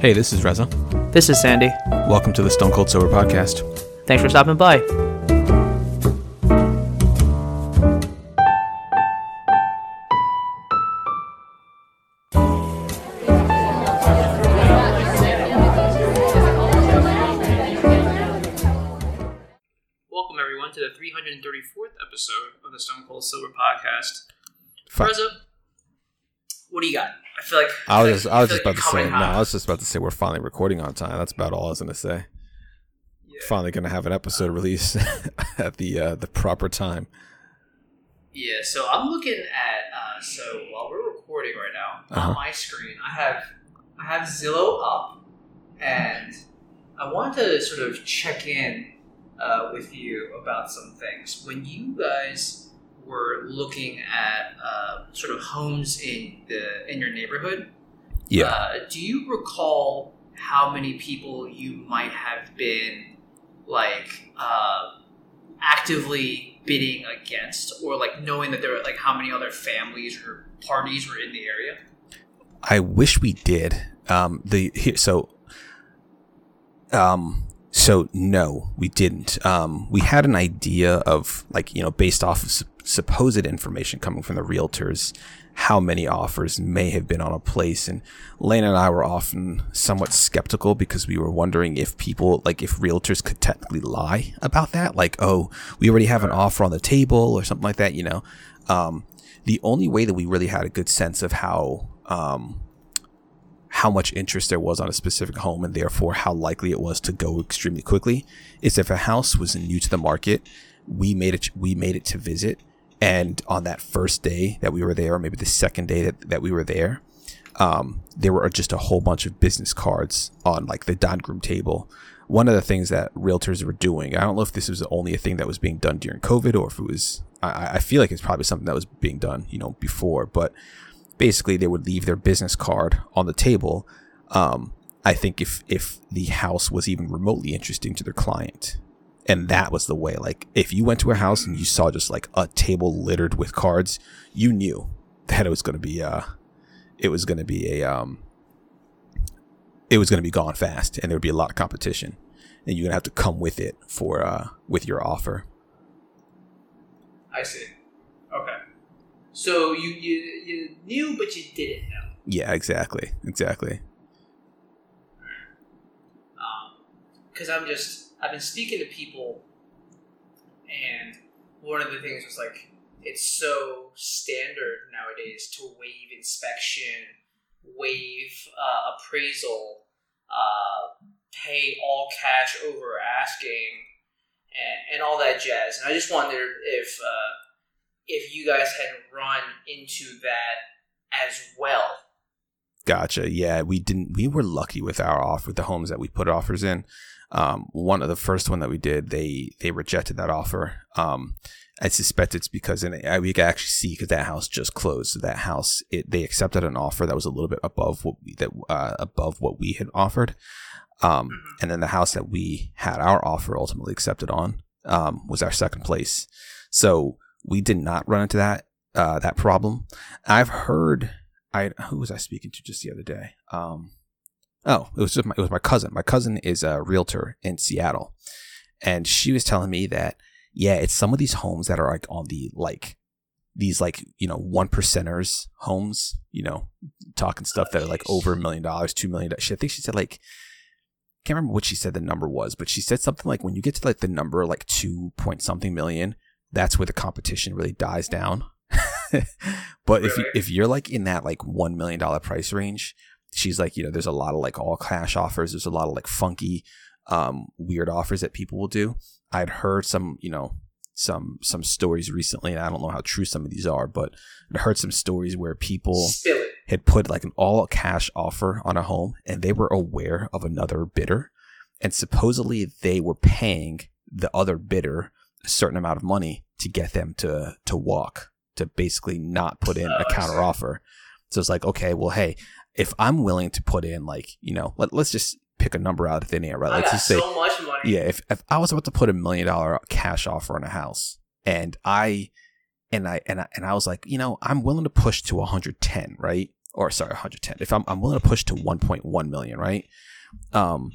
Hey, this is Reza. This is Sandy. Welcome to the Stone Cold Sober Podcast. Thanks for stopping by. Welcome, everyone, to the 334th episode of the Stone Cold Sober Podcast. Fi- Reza, what do you got? I feel like I was feel just, I was just like about to say, no, hot. I was just about to say we're finally recording on time. That's about all I was gonna say. Yeah. Finally gonna have an episode released at the uh, the proper time. Yeah, so I'm looking at uh, so while we're recording right now Uh-huh. on my screen, I have I have Zillow up, and I want to sort of check in uh, with you about some things. When you guys were looking at uh, sort of homes in the in your neighborhood, Yeah. uh, do you recall how many people you might have been like uh, actively bidding against, or like knowing that there were like how many other families or parties were in the area? I wish we did. Um, the here, so, um, so no, we didn't. Um, we had an idea of like you know based off of sup- supposed information coming from the realtors, how many offers may have been on a place, and Lane and I were often somewhat skeptical because we were wondering if people like if realtors could technically lie about that, like oh we already have an offer on the table or something like that, you know. Um, the only way that we really had a good sense of how um, how much interest there was on a specific home and therefore how likely it was to go extremely quickly is if a house was new to the market we made it we made it to visit. And on that first day that we were there or maybe the second day that, that we were there um, there were just a whole bunch of business cards on like the dining room table. One of the things that realtors were doing i don't know if this was only a thing that was being done during covid or if it was i, I feel like it's probably something that was being done you know before but basically they would leave their business card on the table. Um, I think if if the house was even remotely interesting to their client, and that was the way. Like if you went to a house and you saw just like a table littered with cards, you knew that it was going to be uh, it was going to be a um, it was going to be gone fast, and there would be a lot of competition, and you're gonna have to come with it for uh with your offer. I see. So you you, you knew, but you didn't know. Yeah, exactly, exactly. because I'm just I've been speaking to people, and one of the things was like it's so standard nowadays to waive inspection, waive uh, appraisal, uh, pay all cash over asking, and, and all that jazz. And I just wondered if uh, if you guys had run into that as well. Gotcha. Yeah, we didn't. We were lucky with our offer, with the homes that we put offers in. Um, one of the first one that we did, they they rejected that offer. Um, I suspect it's because, and I, we can actually see because that house just closed. So that house, it they accepted an offer that was a little bit above what we, that uh, above what we had offered. Um, and then the house that we had our offer ultimately accepted on um, was our second place. So we did not run into that uh, that problem. I've heard I who was I speaking to just the other day? Um, oh, it was just my, it was my cousin. My cousin is a realtor in Seattle, and she was telling me that yeah, it's some of these homes that are like on the like these like you know one percenters homes. You know, talking stuff that are like over a million dollars, two million. dollars. I think she said like can't remember what she said the number was, but she said something like when you get to like the number like two point something million, that's where the competition really dies down. but if you, if you're like in that like one million dollar price range, she's like you know there's a lot of like all cash offers. There's a lot of like funky, um, weird offers that people will do. I'd heard some you know some some stories recently, and I don't know how true some of these are, but I heard some stories where people had put like an all cash offer on a home and they were aware of another bidder and supposedly they were paying the other bidder a certain amount of money to get them to to walk to basically not put in a counter offer so it's like okay well hey if i'm willing to put in like you know let, let's just pick a number out of thin air right I let's got just say so much money. yeah, if, if I was about to put a million dollar cash offer on a house and I and I and I and I was like, you know, I'm willing to push to 110, right? or sorry, 110. If I'm I'm willing to push to 1.1 million, right? Um,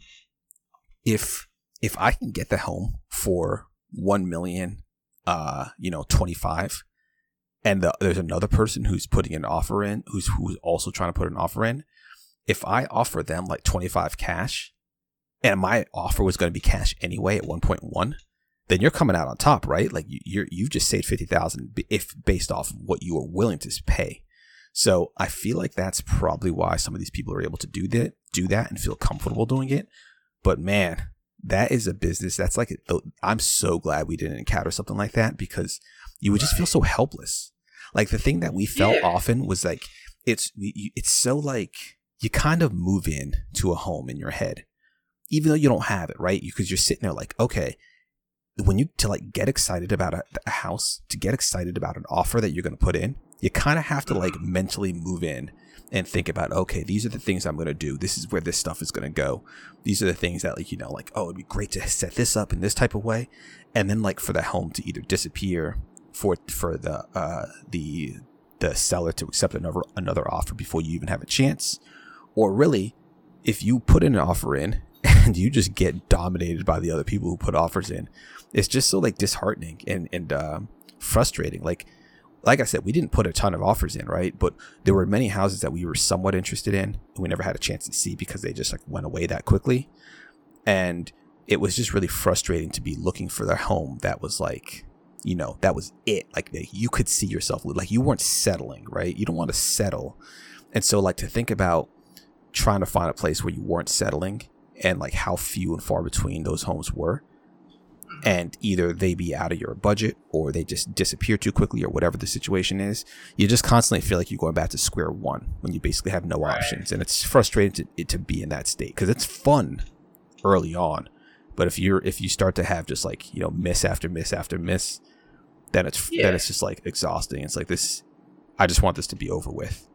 if if I can get the home for 1 million, uh, you know, 25, and the, there's another person who's putting an offer in, who's who's also trying to put an offer in. If I offer them like 25 cash, and my offer was going to be cash anyway at 1.1, then you're coming out on top, right? Like you, you're you've just saved 50,000 if based off of what you are willing to pay. So I feel like that's probably why some of these people are able to do that, do that, and feel comfortable doing it. But man, that is a business. That's like I'm so glad we didn't encounter something like that because you would just feel so helpless. Like the thing that we felt yeah. often was like it's it's so like you kind of move in to a home in your head, even though you don't have it, right? Because you're sitting there like, okay, when you to like get excited about a, a house, to get excited about an offer that you're going to put in, you kind of have to like mentally move in and think about okay these are the things i'm going to do. This is where this stuff is going to go. These are the things that like you know like oh it'd be great to set this up in this type of way. And then like for the home to either disappear for for the uh the the seller to accept another another offer before you even have a chance. Or really if you put an offer in and you just get dominated by the other people who put offers in it's just so like disheartening and and uh, frustrating like like I said, we didn't put a ton of offers in, right? But there were many houses that we were somewhat interested in and we never had a chance to see because they just like went away that quickly. And it was just really frustrating to be looking for their home that was like, you know, that was it. Like you could see yourself, like you weren't settling, right? You don't want to settle. And so, like, to think about trying to find a place where you weren't settling and like how few and far between those homes were and either they be out of your budget or they just disappear too quickly or whatever the situation is you just constantly feel like you're going back to square one when you basically have no right. options. And it's frustrating to, to be in that state because it's fun early on. But if you're if you start to have just like you know miss after miss after miss then it's yeah. then it's just like exhausting. It's like this i just want this to be over with.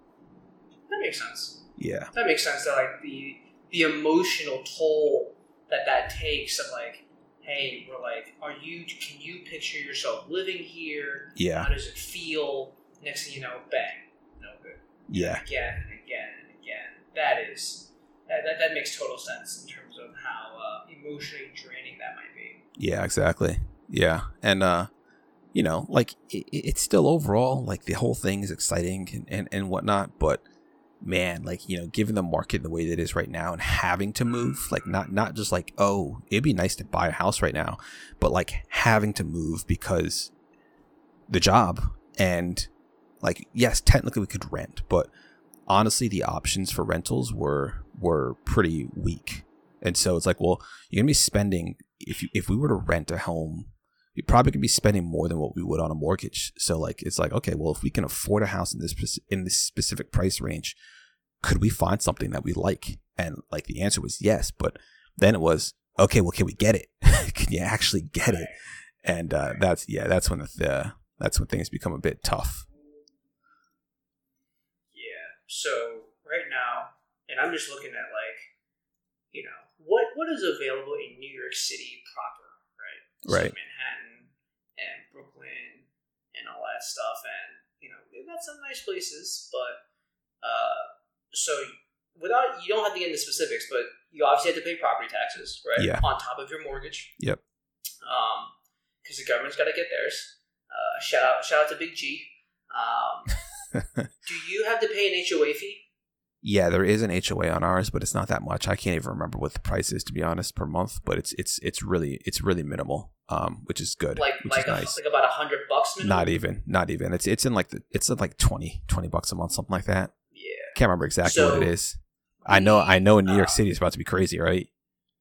That makes sense. Yeah. That makes sense that like the the emotional toll that that takes of like hey, we're like, are you? Can you picture yourself living here? Yeah. How does it feel? Next thing you know, bang, no good. Yeah. again and again and again. That is that, that, that makes total sense in terms of how uh, emotionally draining that might be. Yeah, exactly. Yeah, and uh, you know, like it, it's still overall like the whole thing is exciting and, and and whatnot, but man, like, you know, given the market the way that it is right now and having to move, like not not just like, oh, it'd be nice to buy a house right now, but like having to move because the job and like yes, technically we could rent, but honestly the options for rentals were were pretty weak. And so it's like, well, you're gonna be spending if you if we were to rent a home you probably could be spending more than what we would on a mortgage. So like it's like okay, well if we can afford a house in this in this specific price range, could we find something that we like? And like the answer was yes, but then it was okay. Well, can we get it? can you actually get it? And uh, that's yeah, that's when the, the that's when things become a bit tough. Yeah. So right now, and I'm just looking at like, you know, what what is available in New York City proper, right? So right. Manhattan and Brooklyn and all that stuff, and you know they've got some nice places, but uh, so without you don't have to get into specifics, but you obviously have to pay property taxes, right? Yeah. On top of your mortgage. Yep. Um, because the government's got to get theirs. Uh, shout out, shout out to Big G. Um, do you have to pay an HOA fee? Yeah, there is an HOA on ours, but it's not that much. I can't even remember what the price is to be honest per month, but it's it's it's really it's really minimal, um, which is good. Like which like, a, nice. like about a hundred bucks. Minimum? Not even, not even. It's it's in like the it's in like 20, 20 bucks a month, something like that. Yeah, can't remember exactly so, what it is. I know I know in New York uh, City it's about to be crazy, right?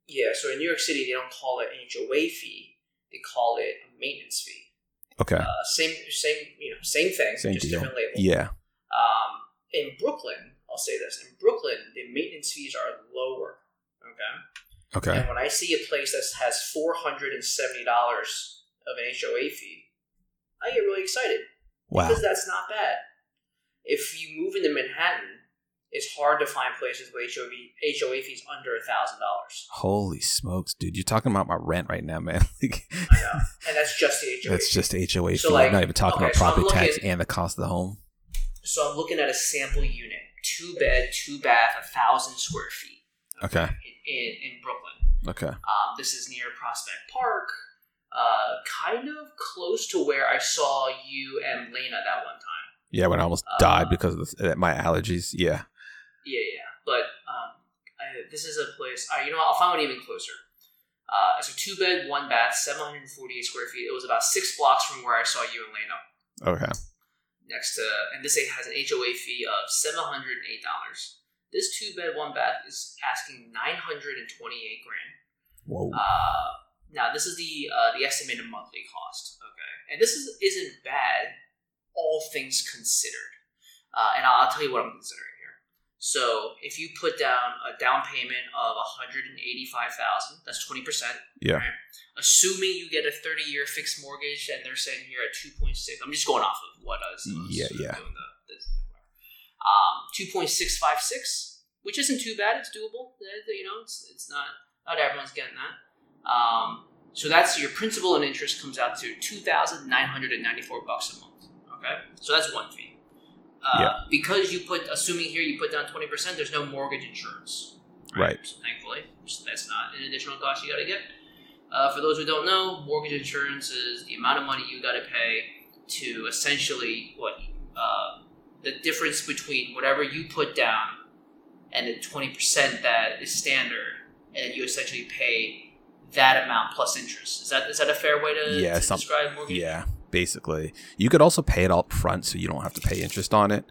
Yeah, so in New York City they don't call it an HOA fee; they call it a maintenance fee. Okay. Uh, same same you know same thing, same just deal. different label. Yeah. Um, in Brooklyn, I'll say this: in Brooklyn, the maintenance fees are lower. Okay. Okay. And when I see a place that has four hundred and seventy dollars of an HOA fee, I get really excited. Wow. Because that's not bad. If you move into Manhattan, it's hard to find places with HOA, HOA fees under a thousand dollars. Holy smokes, dude! You're talking about my rent right now, man. I know, and that's just the HOA. That's fee. just HOA so fee. Like, I'm not even talking okay, about property so tax and the cost of the home. So I'm looking at a sample unit two bed, two bath, a thousand square feet. Okay. In, in, in Brooklyn. Okay. Um, this is near Prospect Park, uh, kind of close to where I saw you and Lena that one time. Yeah, when I almost Uh, died because of the, my allergies. Yeah. Yeah, yeah. But um, I, this is a place. Uh, you know, what? I'll find one even closer. Uh, it's a two bed, one bath, 748 square feet. It was about six blocks from where I saw you and Lena. Okay. Next to, and this has an HOA fee of seven hundred and eight dollars. This two bed, one bath is asking nine hundred and twenty eight grand. Whoa. Uh, now this is the uh, the estimated monthly cost. Okay, and this is isn't bad, all things considered. Uh, and I'll, I'll tell you what I'm considering. So if you put down a down payment of one hundred and eighty five thousand, that's twenty percent. yeah. Assuming you get a thirty year fixed mortgage, and they're saying here at two point six. I'm just going off of what I was. I was Yeah, yeah. Doing the, this, um, two point six five six, which isn't too bad. It's doable. You know, it's, it's not not everyone's getting that. Um, so that's your principal and interest comes out to two thousand nine hundred and ninety four bucks a month. Okay, so that's one fee. Uh, Yeah. Because you put, assuming here you put down twenty percent, there's no mortgage insurance. Right. So thankfully, that's not an additional cost you got to get. Uh, for those who don't know, mortgage insurance is the amount of money you got to pay to essentially what uh, the difference between whatever you put down and the twenty percent that is standard, and you essentially pay that amount plus interest. Is that is that a fair way to, Yeah, to some- describe mortgage? Yeah. Basically, you could also pay it up front, so you don't have to pay interest on it.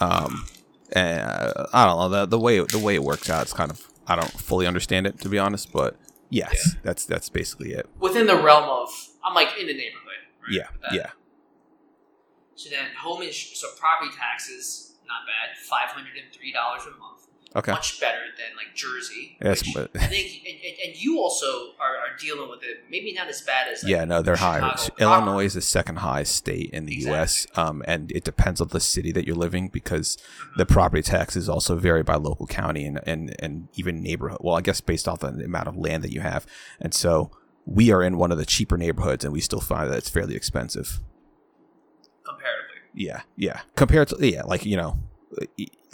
Um, and uh, I don't know the the way the way it works out. It's kind of I don't fully understand it to be honest, but yes, that's that's basically it. Within the realm of, I'm like in the neighborhood. Right? Yeah. Yeah. So then home ins- so property taxes, not bad, five hundred and three dollars a month. Okay. Much better than like Jersey. Yes, which but- I think, and, and, you also are, are dealing with it. Maybe not as bad as like, yeah, no, they're higher. Illinois is the second highest state in the Exactly. U.S. Um, and it depends on the city that you're living because the property taxes also vary by local county and, and, and even neighborhood. Well, I guess based off the amount of land that you have. And so we are in one of the cheaper neighborhoods, and we still find that it's fairly expensive. comparatively. Yeah, yeah. Compared to yeah, like you know,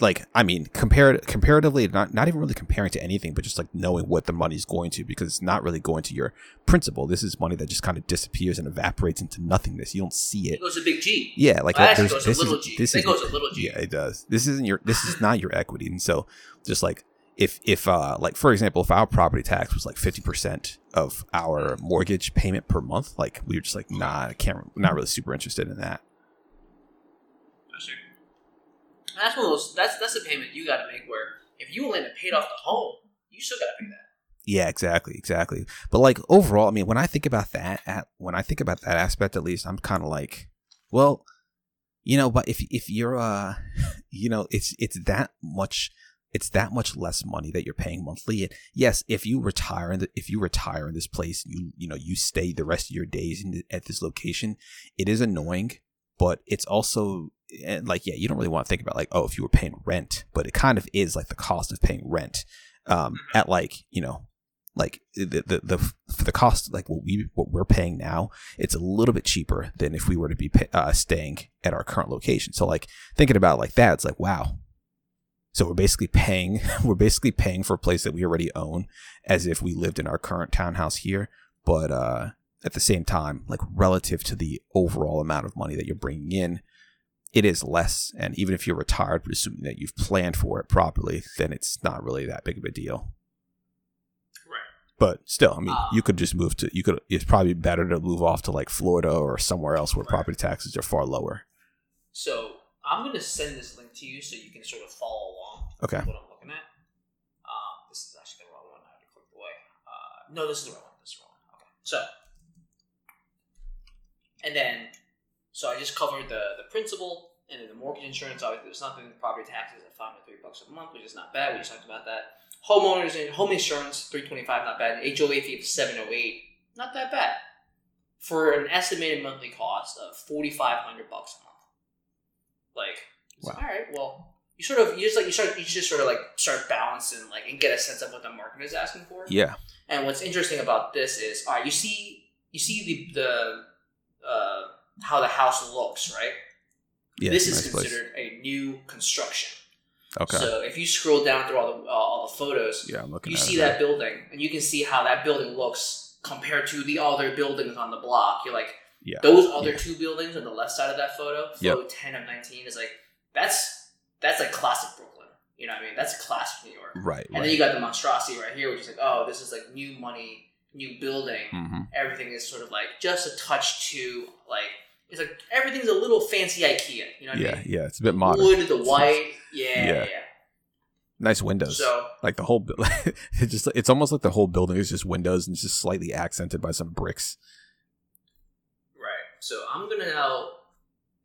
like I mean, compared comparatively, not not even really comparing to anything, but just like knowing what the money's going to, because it's not really going to your principal. This is money that just kind of disappears and evaporates into nothingness. You don't see It it. goes a big G. Yeah, like Well, there's- this is G. this It is goes a little G. Yeah, it does. This isn't your. This is not your equity, and so just like if if uh like for example, if our property tax was like fifty percent of our mortgage payment per month, like we were just like nah, I can't. Not really super interested in that. I see. That's one of those. That's that's a payment you got to make. Where if you only paid off the home, you still got to pay that. Yeah, exactly, exactly. But like overall, I mean, when I think about that, at when I think about that aspect, at least, I'm kind of like, well, you know, but if if you're uh, you know, it's it's that much, it's that much less money that you're paying monthly. And yes, if you retire in the, if you retire in this place, you you know, you stay the rest of your days in, at this location, it is annoying, but it's also and like yeah, you don't really want to think about like oh, if you were paying rent, but it kind of is like the cost of paying rent um, at like you know like the, the the for the cost like what we what we're paying now it's a little bit cheaper than if we were to be pay, uh, staying at our current location. So like thinking about like that it's like wow. So we're basically paying we're basically paying for a place that we already own as if we lived in our current townhouse here but uh at the same time like relative to the overall amount of money that you're bringing in it is less and even if you're retired assuming that you've planned for it properly then it's not really that big of a deal Right. but still, I mean, Ah. you could just move to. You could. It's probably better to move off to like Florida or somewhere else where Right. property taxes are far lower. So I'm gonna send this link to you so you can sort of follow along. Okay. with What I'm looking at. Um, this is actually the wrong one. I had to click away. Uh, no, this is the wrong one. This is the wrong one. Okay. So, and then, so I just covered the the principal and then the mortgage insurance. Obviously, there's nothing. Property taxes at five hundred three bucks a month, which is not bad. We just talked about that. Homeowners and home insurance three twenty five, not bad. And HOA fee of seven oh eight, not that bad. For an estimated monthly cost of forty five hundred bucks a month. Like, Wow. all right. Well, you sort of you just like you start you just sort of like start balancing like and get a sense of what the market is asking for. Yeah. And what's interesting about this is, all right, you see you see the the uh, how the house looks, right? Yeah. this is nice place. considered a new construction. Okay. So if you scroll down through all the uh, all the photos, yeah, I'm looking. you see that building, and you can see how that building looks compared to the other buildings on the block. You're like, Yeah. those other Yeah. two buildings on the left side of that photo, Yep. ten of nineteen, is like that's that's like classic Brooklyn. You know what I mean? That's classic New York. Right. And then you got the monstrosity right here, which is like, oh, this is like new money, new building. hmm Everything is sort of like just a touch to like it's like everything's a little fancy IKEA. You know what Yeah. I mean? Yeah. It's a bit modern. Wood, the white, yeah, Yeah. yeah. Nice windows. So like the whole, bu- it just it's almost like the whole building is just windows and it's just slightly accented by some bricks. right. So I'm gonna now,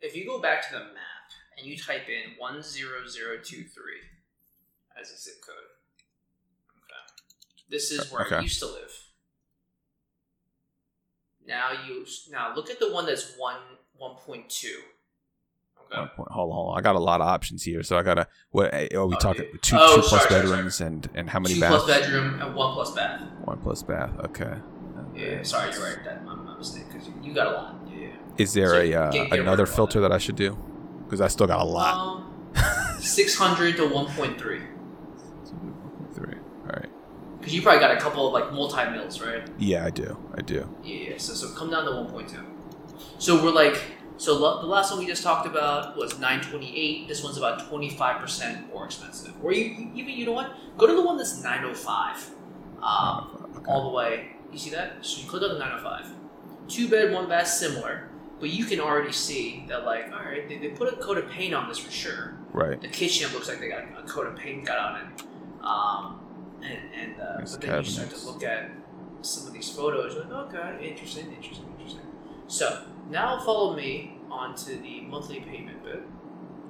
if you go back to the map and you type in one zero zero two three as a zip code, okay, this is where Okay. I used to live. Now you now look at the one that's one one point two. Okay. One point. Hold on, hold on. I got a lot of options here, so I gotta. What are we Oh, talking? yeah. Two, Oh, two plus sorry, sorry, bedrooms and and how many Two baths? plus bedroom and one plus bath. One plus bath. Okay. Yeah, sorry, you're right. That my, my mistake because you, you got a lot. Yeah. Is there So a uh, get- get another filter that I should do? Because I still got a lot. Um, Six hundred to one point. Three. Because you probably got a couple of like multi mills, right? Yeah, I do. I do. Yeah. So so come down to one point two. So we're like so lo- the last one we just talked about was nine twenty eight. This one's about twenty five percent more expensive. Or you even you know what? Go to the one that's nine oh five. Um, all the way. You see that? So you click on the 905. Two bed, one bath, similar, but you can already see that, like, all right, they, they put a coat of paint on this for sure. Right. The kitchen looks like they got a coat of paint got on it. Um, and and uh, but then you start to look at some of these photos, you're like, okay, interesting, interesting, interesting. So now follow me onto the monthly payment bit.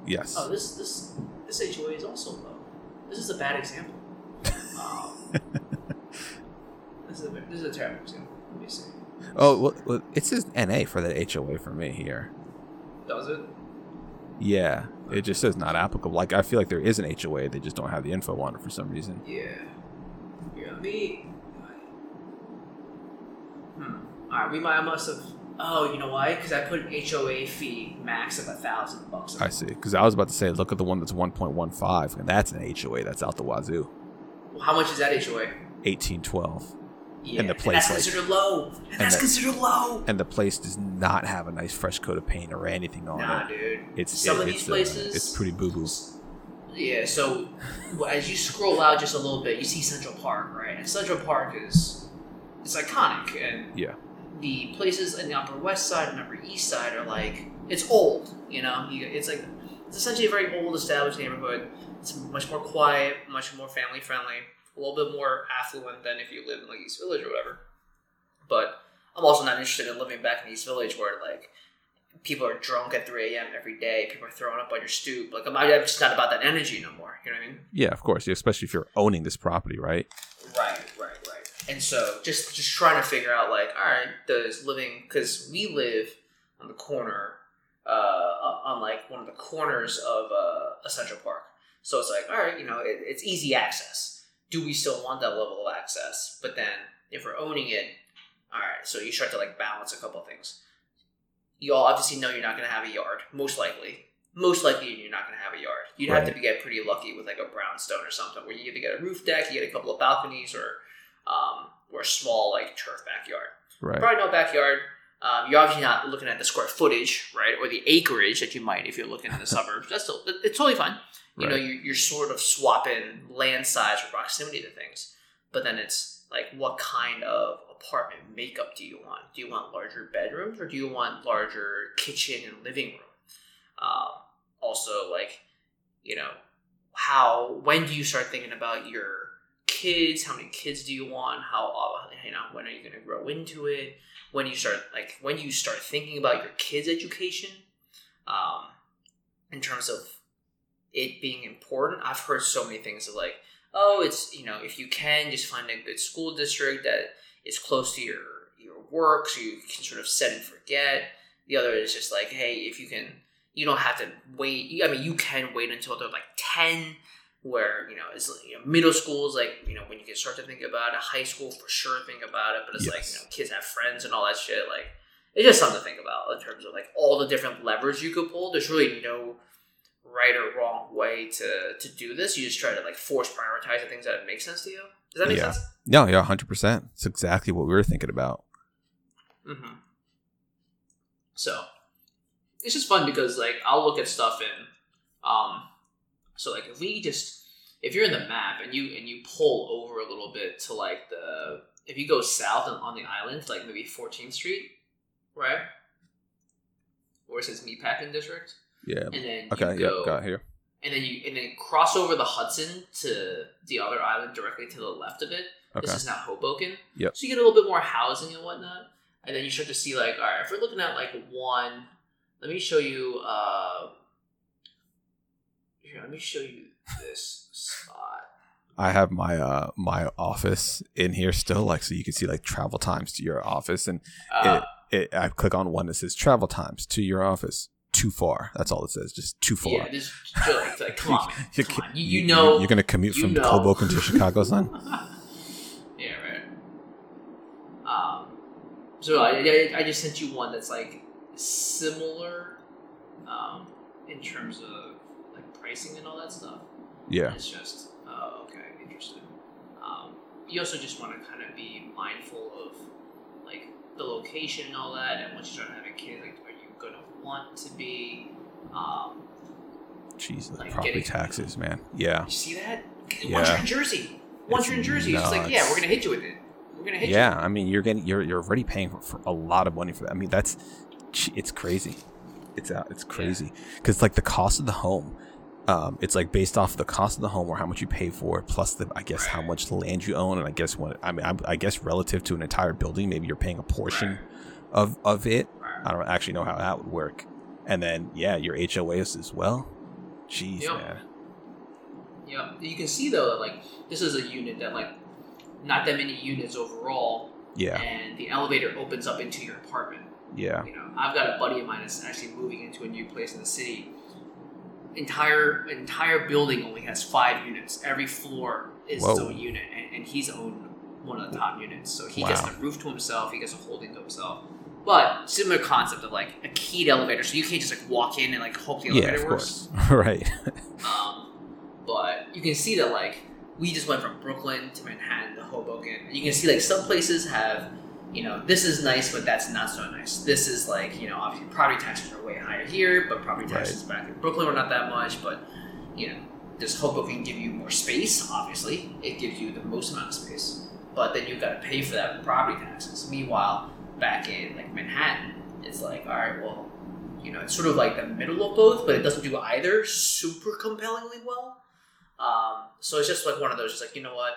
Yes. Oh, this this this HOA is also low. This is a bad example. Um, this is a this is a terrible example. Let me see. Oh, well, it says NA for the HOA for me here. Does it? Yeah, it just says not applicable. Like I feel like there is an HOA, they just don't have the info on it for some reason. Yeah. Me. Hmm. All right. We might. I must have. Oh, you know why? Because I put an HOA fee max of a thousand bucks. I see. Because I was about to say, look at the one that's 1.15, and that's an HOA. That's out the wazoo. Well, how much is that HOA? 1812, Yeah. And the place, that's like- considered low. And that's the- considered low. and the place does not have a nice fresh coat of paint or anything on Nah, it. dude. It's Some it- of these uh, places. it's pretty boo boo. Yeah, so as you scroll out just a little bit, you see Central Park, right? And Central Park is it's iconic, and Yeah. the places in the Upper West Side and Upper East Side are like it's old, you know. It's like it's essentially a very old, established neighborhood. It's much more quiet, much more family friendly, a little bit more affluent than if you live in like East Village or whatever. But I'm also not interested in living back in East Village where like people are drunk at 3 a.m. every day. People are throwing up on your stoop. Like I'm, I'm just not about that energy no more. You know what I mean? Yeah, of course. Especially if you're owning this property, right? Right, right, right. And so just just trying to figure out like, all right, does living because we live on the corner, uh, on like one of the corners of uh, a Central Park. So it's like, all right, you know, it, it's easy access. Do we still want that level of access? But then if we're owning it, all right, so you start to like balance a couple of things. You all obviously know you're not going to have a yard, most likely. Most likely, you're not going to have a yard. You'd have to be, get pretty lucky with like a brownstone or something, where you either get a roof deck, you get a couple of balconies, or um, or a small like turf backyard. Right. Probably no backyard. Um, you're obviously not looking at the square footage, right, or the acreage that you might if you're looking in the suburbs. That's still it's totally fine. You know, you're, you're sort of swapping land size or proximity to things, but then it's like, what kind of apartment makeup do you want? Do you want larger bedrooms or do you want larger kitchen and living room? Um, also, like, you know, how when do you start thinking about your kids? How many kids do you want? How you know when are you going to grow into it? When you start like when you start thinking about your kids' education, um, in terms of it being important. I've heard so many things of like, oh, it's you know, if you can just find a good school district that is close to your your work, so you can sort of set and forget. The other is just like, hey, if you can, you don't have to wait. I mean, you can wait until they're like ten, where you know it's you know, middle school is like you know when you can start to think about it. High school for sure think about it, but it's like you know kids have friends and all that shit. Like it's just something to think about in terms of like all the different levers you could pull. There's really no right or wrong way to to do this. You just try to like force prioritize the things that make sense to you. Does that make Yeah. sense? No, yeah, hundred percent. It's exactly what we were thinking about. Mm-hmm. So it's just fun because like I'll look at stuff and um, so like if we just if you're in the map and you and you pull over a little bit to like the if you go south on, on the island like maybe 14th Street, right? Where it says meatpacking district, Yeah. and then Okay. Yeah. go, Got here. and then you and then cross over the Hudson to the other island directly to the left of it. Okay. This is now Hoboken. Yep. So you get a little bit more housing and whatnot, and then you start to see like, all right, if we're looking at like one, let me show you. uh Here, let me show you this spot. I have my uh my office in here still, like so you can see like travel times to your office, and Uh, it, I click on one that says travel times to your office. Too far. That's all it says. Just too far. yeah, this like, like, come on. You- come on. You, you know, you're gonna commute you from know. Hoboken to Chicago, son. yeah, right. Um, so I, I, I just sent you one that's like similar, um, in terms of like pricing and all that stuff. Yeah. It's just, oh, okay, interesting. Um, you also just want to kind of be mindful of like the location and all that, and once you start having kids, like, you want to be? Um, Jesus, Like property getting- taxes, man. Yeah. you see that? Once Yeah. you're in Jersey, once It's you're in Jersey, it's like, yeah, we're gonna hit you with it. We're gonna hit you. Yeah, I mean, you're getting you're you're already paying for, for a lot of money for that. I mean, that's it's crazy. It's out. It's crazy because like the cost of the home, um, it's like based off the cost of the home or how much you pay for it, plus the I guess how much land you own, and I guess what I mean, I, I guess relative to an entire building, maybe you're paying a portion of of it. I don't actually know how that would work. And then yeah, your HOAs as well. Jeez, Yep. man. Yeah, you can see though that like this is a unit that like not that many units overall, Yeah, and the elevator opens up into your apartment. yeah, You know, I've got a buddy of mine that's actually moving into a new place in the city. Entire entire building only has five units. Every floor is its own unit, and, and he's owned one of the top units. So he gets the roof to himself. He gets a holding to himself. But similar concept of like a keyed elevator, so you can't just like walk in and like hope the yeah. elevator Of works. course, right. Um, but you can see that like we just went from Brooklyn to Manhattan to Hoboken. You can see like some places have, you know, this is nice, but that's not so nice. This is like, you know, obviously property taxes are way higher here, but property taxes back in Brooklyn were not that much. But you know, does Hoboken give you more space? Obviously, it gives you the most amount of space, but then you've got to pay for that property taxes. Meanwhile, back in like Manhattan, it's like, all right, well, you know, it's sort of like the middle of both, but it doesn't do either super compellingly well. Um, so it's just like one of those, just like you know what,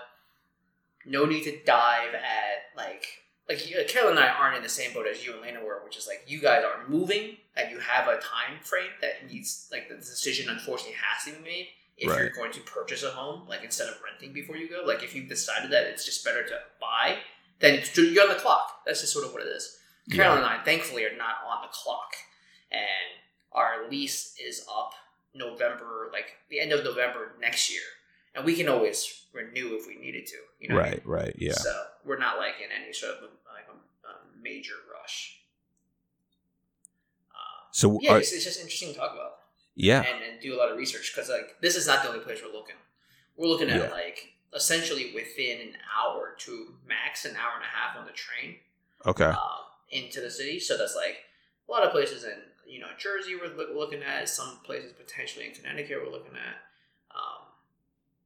no need to dive at like like Carol and I aren't in the same boat as you and Lena were, which is like you guys are moving and you have a time frame that needs like the decision unfortunately has to be made if you're going to purchase a home, like instead of renting before you go. Like if you've decided that it's just better to buy, then you're on the clock. That's just sort of what it is. Carol Yeah. and I, thankfully, are not on the clock, and our lease is up November, like the end of November next year, and we can always renew if we needed to. You know, what I right, right. Yeah. So we're not like in any sort of like a, a major rush. Uh, So yeah, are- it's, it's just interesting to talk about yeah, and, and do a lot of research because like this is not the only place we're looking. We're looking at Yeah. like essentially within an hour to max an hour and a half on the train okay. um, into the city. So that's like a lot of places in you know Jersey we're loo- looking at. Some places potentially in Connecticut we're looking at. Um,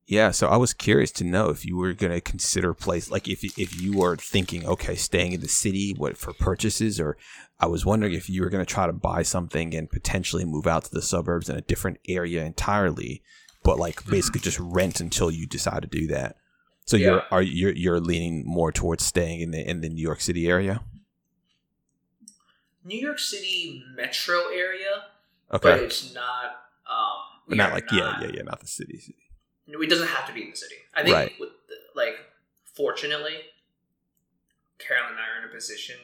Yeah, so I was curious to know if you were going to consider place like if if you were thinking okay, staying in the city what for purchases or I was wondering if you were going to try to buy something and potentially move out to the suburbs in a different area entirely, but like basically just rent until you decide to do that. So you're are you're you're leaning more towards staying in the in the New York City area? New York City metro area, Okay. but it's not. Um, But not like yeah, yeah, yeah, not the city. city. No, it doesn't have to be in the city. I think, Right. with the, like, fortunately, Carol and I are in a position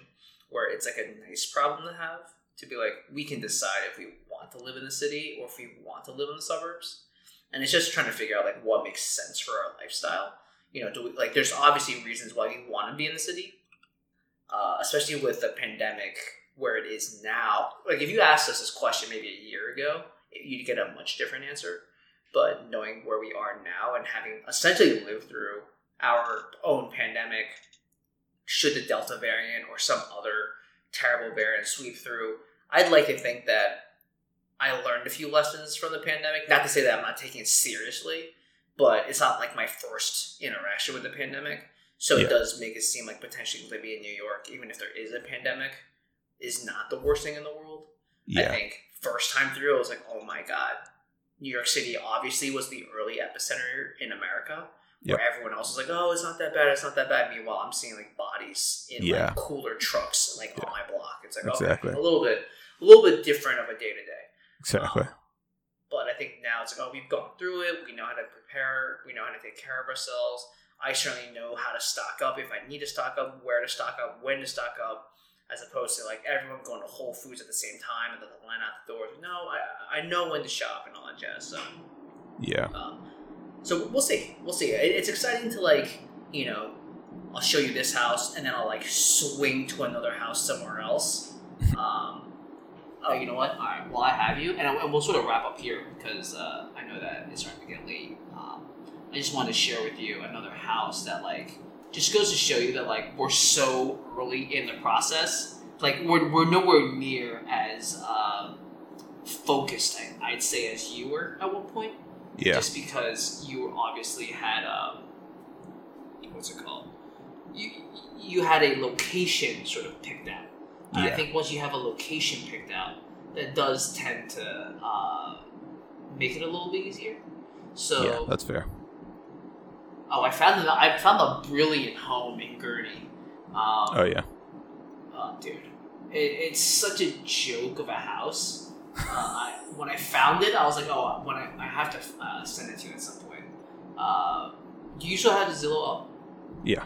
where it's like a nice problem to have to be like, we can decide if we want to live in the city or if we want to live in the suburbs. And it's just trying to figure out like what makes sense for our lifestyle. You know, do we like? There's obviously reasons why we want to be in the city, uh, especially with the pandemic where it is now. Like, if you asked us this question maybe a year ago, you'd get a much different answer. But knowing where we are now and having essentially lived through our own pandemic, should the Delta variant or some other terrible variant sweep through, I'd like to think that I learned a few lessons from the pandemic. Not to say that I'm not taking it seriously, but it's not like my first interaction with the pandemic. So Yeah. it does make it seem like potentially living in New York, even if there is a pandemic, is not the worst thing in the world. I think first time through, I was like, oh my god, New York City obviously was the early epicenter in America, where everyone else was like, oh, it's not that bad, it's not that bad. Meanwhile, I'm seeing like bodies in Yeah. like cooler trucks like on my block. It's like Exactly. okay, a little bit, a little bit different of a day to day. Exactly. But I think now it's like, oh, we've gone through it. We know how to prepare. We know how to take care of ourselves. I certainly know how to stock up if I need to stock up, where to stock up, when to stock up, as opposed to like everyone going to Whole Foods at the same time and then the line out the doors. No, I, I know when to shop and all that jazz. So, Yeah. um, so we'll see. We'll see. It, it's exciting to like, you know, I'll show you this house and then I'll like swing to another house somewhere else. Um, oh, you know what? All right. Well, I have you, and, I, and we'll sort of wrap up here because uh, I know that it's starting to get late. Um, I just wanted to share with you another house that like just goes to show you that like we're so early in the process. Like we're, we're nowhere near as um, focused, I, I'd say, as you were at one point Yeah. just because you obviously had um, what's it called? You you had a location sort of picked out. And I think once you have a location picked out, that does tend to uh, make it a little bit easier. So yeah. That's fair. oh, I found the, I found a brilliant home in Gurnee. Um, Oh yeah. Oh, dude, it, it's such a joke of a house. Uh, I, when I found it, I was like, oh, when I, I have to uh, send it to you at some point. Uh, do you still have Zillow up? Yeah.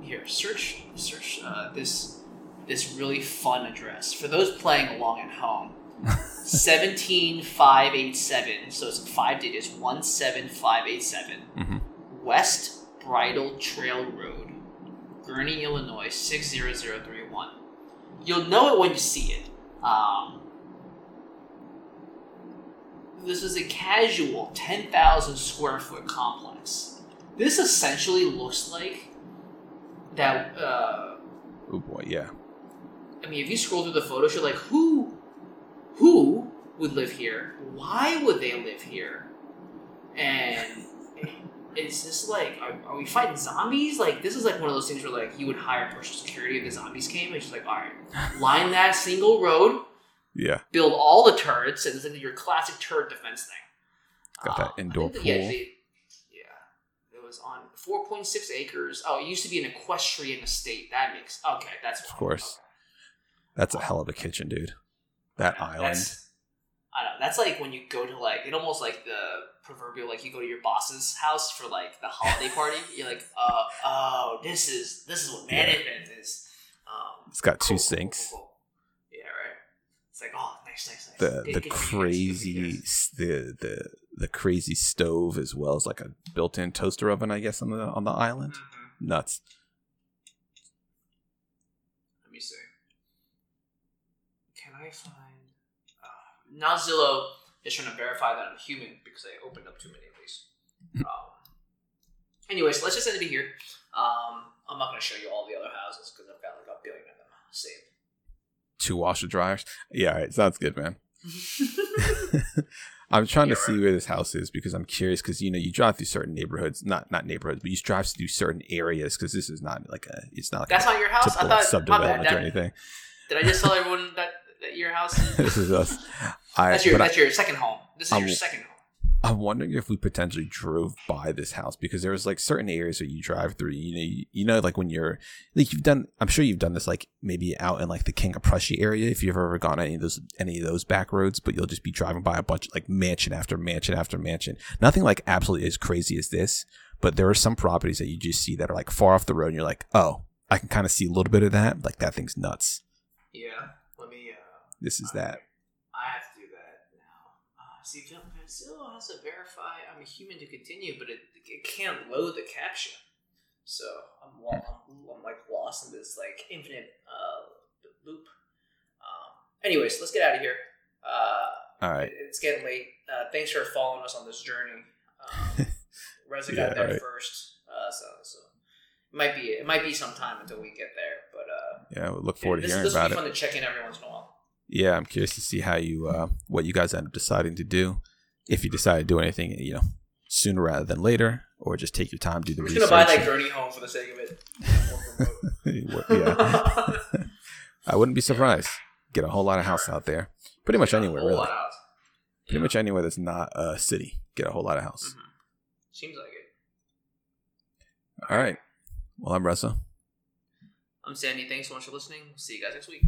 Here, search search uh, this this really fun address for those playing along at home. Seventeen five eight seven. So it's five digits. One seven five eight seven. Mhm. West Bridle Trail Road, Gurnee, Illinois six zero zero three one. You'll know it when you see it. Um, this is a casual ten thousand square foot complex. This essentially looks like that. Uh, Oh boy. Yeah. I mean, if you scroll through the photos, you're like, who, who would live here? Why would they live here? And is this like, are, are we fighting zombies? Like, this is like one of those things where like you would hire personal security if the zombies came. It's just like, all right, line that single road, Yeah. build all the turrets, and it's like your classic turret defense thing. Got that Um, I indoor think that- yeah, pool. they- yeah, it was on 4.6 acres. Oh, it used to be an equestrian estate. That makes okay. That's Of course. Okay. That's a hell of a kitchen, dude. That Yeah, island. that's- I don't know. That's like when you go to like it almost like the proverbial like you go to your boss's house for like the holiday party. You're like, uh, oh, this is this is what Yeah. management is. Um, It's got two cool, cool, sinks. cool, cool. Yeah, right. It's like, oh, nice, nice, nice. The Good- the good for you guys, good for you crazy the the the crazy stove as well as like a built-in toaster oven, I guess on the on the island. Mhm. Nuts. Let me see. I find? Uh, now Zillow is trying to verify that I'm human because I opened up too many of these. um, anyways, let's just end it here. Um, I'm not going to show you all the other houses because I've got like a billion of them saved. Two washer dryers. Yeah, right, sounds good, man. I'm trying to see where this house is because I'm curious because you know you drive through certain neighborhoods, not not neighborhoods, but you drive through certain areas because this is not like a it's not like That's not your house. I thought. Subdevelopment or anything. Did I just tell everyone that your house? this is us. I, That's your but I- your second home. This is I'm- your second home. I'm wondering if we potentially drove by this house because there was like certain areas that you drive through. You know, you, you know, like when you're like you've done. I'm sure you've done this like maybe out in like the King of Prussia area if you've ever gone any of those any of those back roads. But you'll just be driving by a bunch like mansion after mansion after mansion. Nothing like absolutely as crazy as this, but there are some properties that you just see that are like far off the road, and you're like, oh, I can kind of see a little bit of that. Like that thing's nuts. Yeah. This is that. I have to do that now. Uh, see, Phil Zillow has to verify I'm a human to continue, but it, it can't load the caption. So I'm, lo- I'm, I'm like lost in this like infinite uh, loop. Um, anyways, let's get out of here. Uh, All right. It- It's getting late. Uh, thanks for following us on this journey. Um, Reza Yeah, got there alright. first, uh, so so it might be it might be some time until we get there. But uh, Yeah, we look forward to this, hearing this will about be it. fun to check in every once in a while. Yeah, I'm curious to see how you uh, what you guys end up deciding to do. If you decide to do anything, you know, sooner rather than later, or just take your time, do the just research. gonna buy that Gurnee home for the sake of it. yeah, I wouldn't be surprised. Get a whole lot of house out there. Pretty much anywhere, whole really. Pretty Yeah. much anywhere that's not a city. Get a whole lot of house. Mhm. Seems like it. All right. Well, I'm Ressa. I'm Sandy. Thanks so much for listening. See you guys next week.